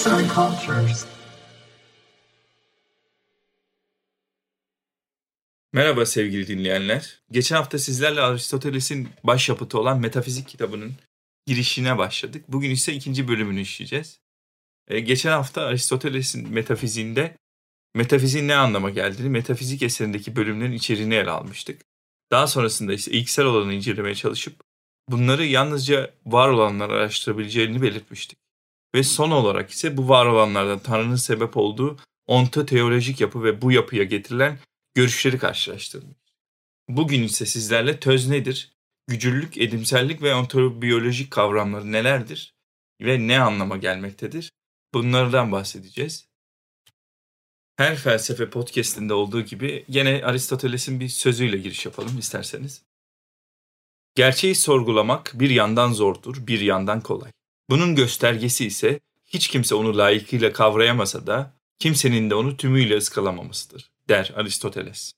Arts and Cultures. Merhaba sevgili dinleyenler. Geçen hafta sizlerle Aristoteles'in başyapıtı olan Metafizik kitabının girişine başladık. Bugün ise ikinci bölümünü işleyeceğiz. Ee, geçen hafta Aristoteles'in metafiziğinde metafiziğin ne anlama geldiğini, metafizik eserindeki bölümlerin içeriğini ele almıştık. Daha sonrasında ise ilksel olanı incelemeye çalışıp bunları yalnızca var olanlar araştırabileceğini belirtmiştik. Ve son olarak ise bu var olanlardan Tanrı'nın sebep olduğu ontoteolojik yapı ve bu yapıya getirilen görüşleri karşılaştırdık. Bugün ise sizlerle töz nedir, gücüllük, edimsellik ve ontobiyolojik kavramları nelerdir ve ne anlama gelmektedir? Bunlardan bahsedeceğiz. Her felsefe podcastinde olduğu gibi gene Aristoteles'in bir sözüyle giriş yapalım isterseniz. Gerçeği sorgulamak bir yandan zordur, bir yandan kolay. Bunun göstergesi ise hiç kimse onu layıkıyla kavrayamasa da kimsenin de onu tümüyle ıskalamamasıdır, der Aristoteles.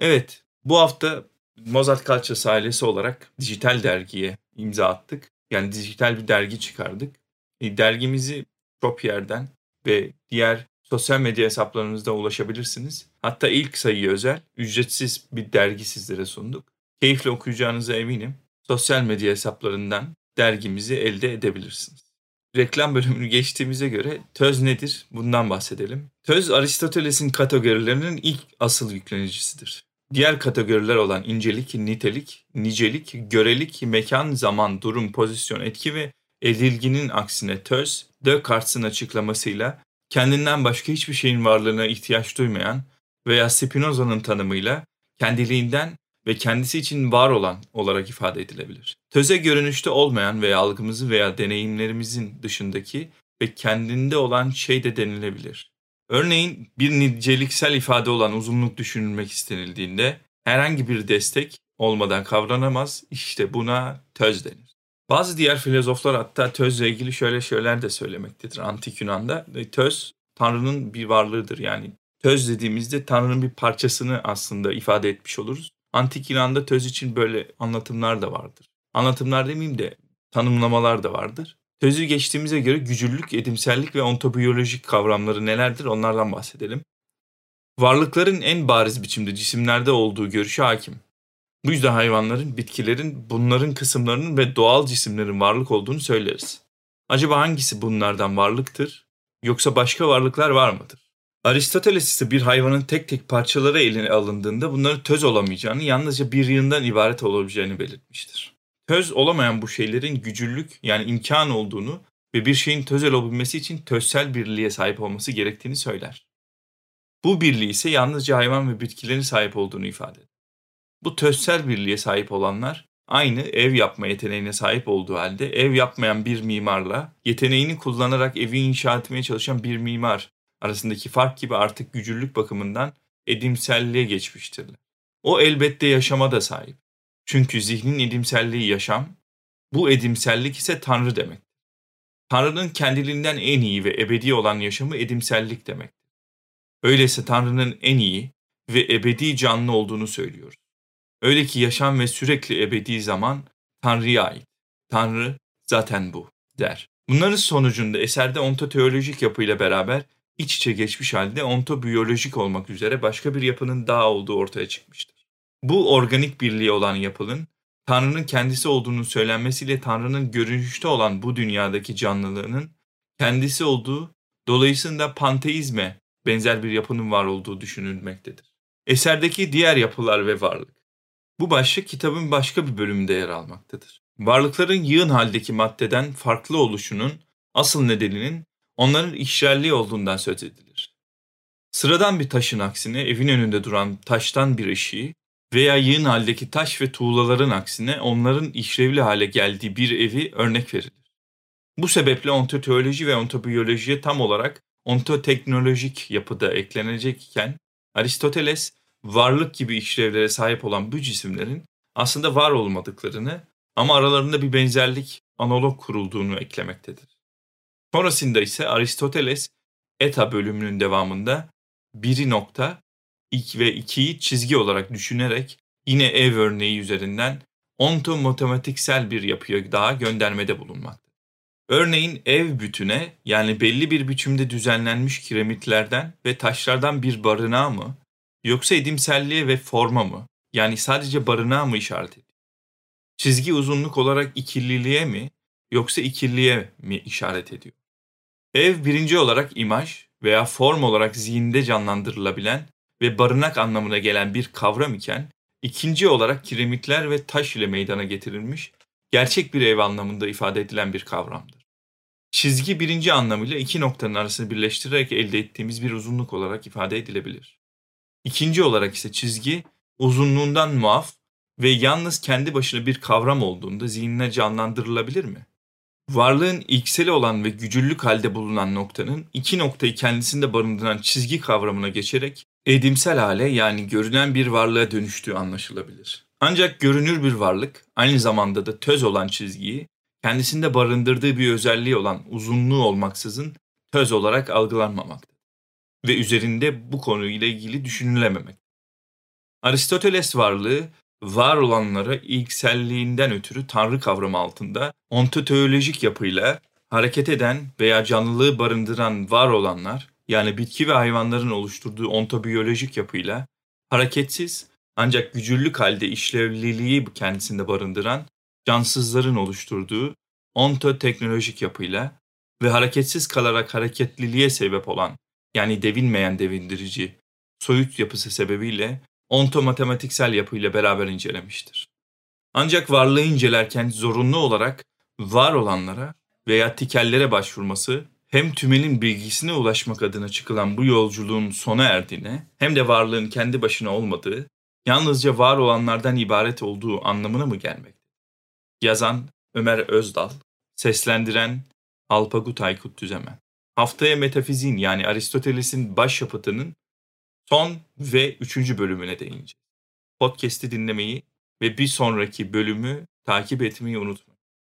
Evet, bu hafta Mozart Cultures ailesi olarak dijital dergiye imza attık. Yani dijital bir dergi çıkardık. E, dergimizi Tropier'den ve diğer sosyal medya hesaplarınızda ulaşabilirsiniz. Hatta ilk sayıyı özel, ücretsiz bir dergi sizlere sunduk. Keyifle okuyacağınıza eminim. Sosyal medya hesaplarından dergimizi elde edebilirsiniz. Reklam bölümünü geçtiğimize göre töz nedir? Bundan bahsedelim. Töz Aristoteles'in kategorilerinin ilk asıl yüklenicisidir. Diğer kategoriler olan incelik, nitelik, nicelik, görelik, mekan, zaman, durum, pozisyon, etki ve edilginin aksine töz, Descartes'in açıklamasıyla kendinden başka hiçbir şeyin varlığına ihtiyaç duymayan veya Spinoza'nın tanımıyla kendiliğinden ve kendisi için var olan olarak ifade edilebilir. Töze görünüşte olmayan veya algımızı veya deneyimlerimizin dışındaki ve kendinde olan şey de denilebilir. Örneğin bir niceliksel ifade olan uzunluk düşünülmek istenildiğinde herhangi bir destek olmadan kavranamaz. İşte buna töz denir. Bazı diğer filozoflar hatta tözle ilgili şöyle şeyler de söylemektedir antik Yunan'da. E, töz Tanrı'nın bir varlığıdır yani. Töz dediğimizde Tanrı'nın bir parçasını aslında ifade etmiş oluruz. Antik Yunan'da töz için böyle anlatımlar da vardır. Anlatımlar demeyeyim de tanımlamalar da vardır. Tözü geçtiğimize göre gücüllük, edimsellik ve ontobiyolojik kavramları nelerdir onlardan bahsedelim. Varlıkların en bariz biçimde cisimlerde olduğu görüşü hakim. Bu yüzden hayvanların, bitkilerin, bunların kısımlarının ve doğal cisimlerin varlık olduğunu söyleriz. Acaba hangisi bunlardan varlıktır yoksa başka varlıklar var mıdır? Aristoteles ise bir hayvanın tek tek parçalara eline alındığında bunları töz olamayacağını, yalnızca bir yığından ibaret olabileceğini belirtmiştir. Töz olamayan bu şeylerin gücüllük yani imkan olduğunu ve bir şeyin tözel olabilmesi için tözsel birliğe sahip olması gerektiğini söyler. Bu birliği ise yalnızca hayvan ve bitkilerin sahip olduğunu ifade eder. Bu tözsel birliğe sahip olanlar aynı ev yapma yeteneğine sahip olduğu halde ev yapmayan bir mimarla yeteneğini kullanarak evi inşa etmeye çalışan bir mimar arasındaki fark gibi artık gücüllük bakımından edimselliğe geçmiştirler. O elbette yaşama da sahip. Çünkü zihnin edimselliği yaşam, bu edimsellik ise Tanrı demek. Tanrı'nın kendiliğinden en iyi ve ebedi olan yaşamı edimsellik demektir. Öyleyse Tanrı'nın en iyi ve ebedi canlı olduğunu söylüyoruz. Öyle ki yaşam ve sürekli ebedi zaman Tanrı'ya ait. Tanrı zaten bu der. Bunların sonucunda eserde ontoteolojik yapıyla beraber iç içe geçmiş halde ontobiyolojik olmak üzere başka bir yapının daha olduğu ortaya çıkmıştır. Bu organik birliği olan yapının Tanrı'nın kendisi olduğunun söylenmesiyle Tanrı'nın görünüşte olan bu dünyadaki canlılığının kendisi olduğu, dolayısıyla panteizme benzer bir yapının var olduğu düşünülmektedir. Eserdeki diğer yapılar ve varlık. Bu başlık kitabın başka bir bölümünde yer almaktadır. Varlıkların yığın haldeki maddeden farklı oluşunun asıl nedeninin onların işrelliği olduğundan söz edilir. Sıradan bir taşın aksine evin önünde duran taştan bir ışığı veya yığın haldeki taş ve tuğlaların aksine onların işlevli hale geldiği bir evi örnek verilir. Bu sebeple ontoteoloji ve ontobiyolojiye tam olarak ontoteknolojik yapıda eklenecekken Aristoteles varlık gibi işlevlere sahip olan bu cisimlerin aslında var olmadıklarını ama aralarında bir benzerlik analog kurulduğunu eklemektedir. Sonrasında ise Aristoteles eta bölümünün devamında biri nokta ve ikiyi çizgi olarak düşünerek yine ev örneği üzerinden onto matematiksel bir yapıya daha göndermede bulunmaktadır. Örneğin ev bütüne yani belli bir biçimde düzenlenmiş kiremitlerden ve taşlardan bir barınağı mı yoksa edimselliğe ve forma mı yani sadece barınağı mı işaret ediyor? Çizgi uzunluk olarak ikililiğe mi yoksa ikiliye mi işaret ediyor? Ev birinci olarak imaj veya form olarak zihinde canlandırılabilen ve barınak anlamına gelen bir kavram iken ikinci olarak kiremitler ve taş ile meydana getirilmiş gerçek bir ev anlamında ifade edilen bir kavramdır. Çizgi birinci anlamıyla iki noktanın arasını birleştirerek elde ettiğimiz bir uzunluk olarak ifade edilebilir. İkinci olarak ise çizgi uzunluğundan muaf ve yalnız kendi başına bir kavram olduğunda zihnine canlandırılabilir mi? Varlığın ilkseli olan ve gücüllük halde bulunan noktanın iki noktayı kendisinde barındıran çizgi kavramına geçerek edimsel hale yani görünen bir varlığa dönüştüğü anlaşılabilir. Ancak görünür bir varlık aynı zamanda da töz olan çizgiyi kendisinde barındırdığı bir özelliği olan uzunluğu olmaksızın töz olarak algılanmamaktadır ve üzerinde bu konuyla ilgili düşünülememek. Aristoteles varlığı var olanlara ilkselliğinden ötürü tanrı kavramı altında ontoteolojik yapıyla hareket eden veya canlılığı barındıran var olanlar yani bitki ve hayvanların oluşturduğu ontobiyolojik yapıyla hareketsiz ancak gücüllük halde işlevliliği kendisinde barındıran cansızların oluşturduğu ontoteknolojik yapıyla ve hareketsiz kalarak hareketliliğe sebep olan yani devinmeyen devindirici soyut yapısı sebebiyle ontomatematiksel yapıyla beraber incelemiştir. Ancak varlığı incelerken zorunlu olarak var olanlara veya tikellere başvurması hem tümenin bilgisine ulaşmak adına çıkılan bu yolculuğun sona erdiğine hem de varlığın kendi başına olmadığı, yalnızca var olanlardan ibaret olduğu anlamına mı gelmekte? Yazan Ömer Özdal, seslendiren Alpagut Aykut Düzemen. Haftaya metafiziğin yani Aristoteles'in başyapıtının son ve üçüncü bölümüne değineceğiz. Podcast'i dinlemeyi ve bir sonraki bölümü takip etmeyi unutmayın.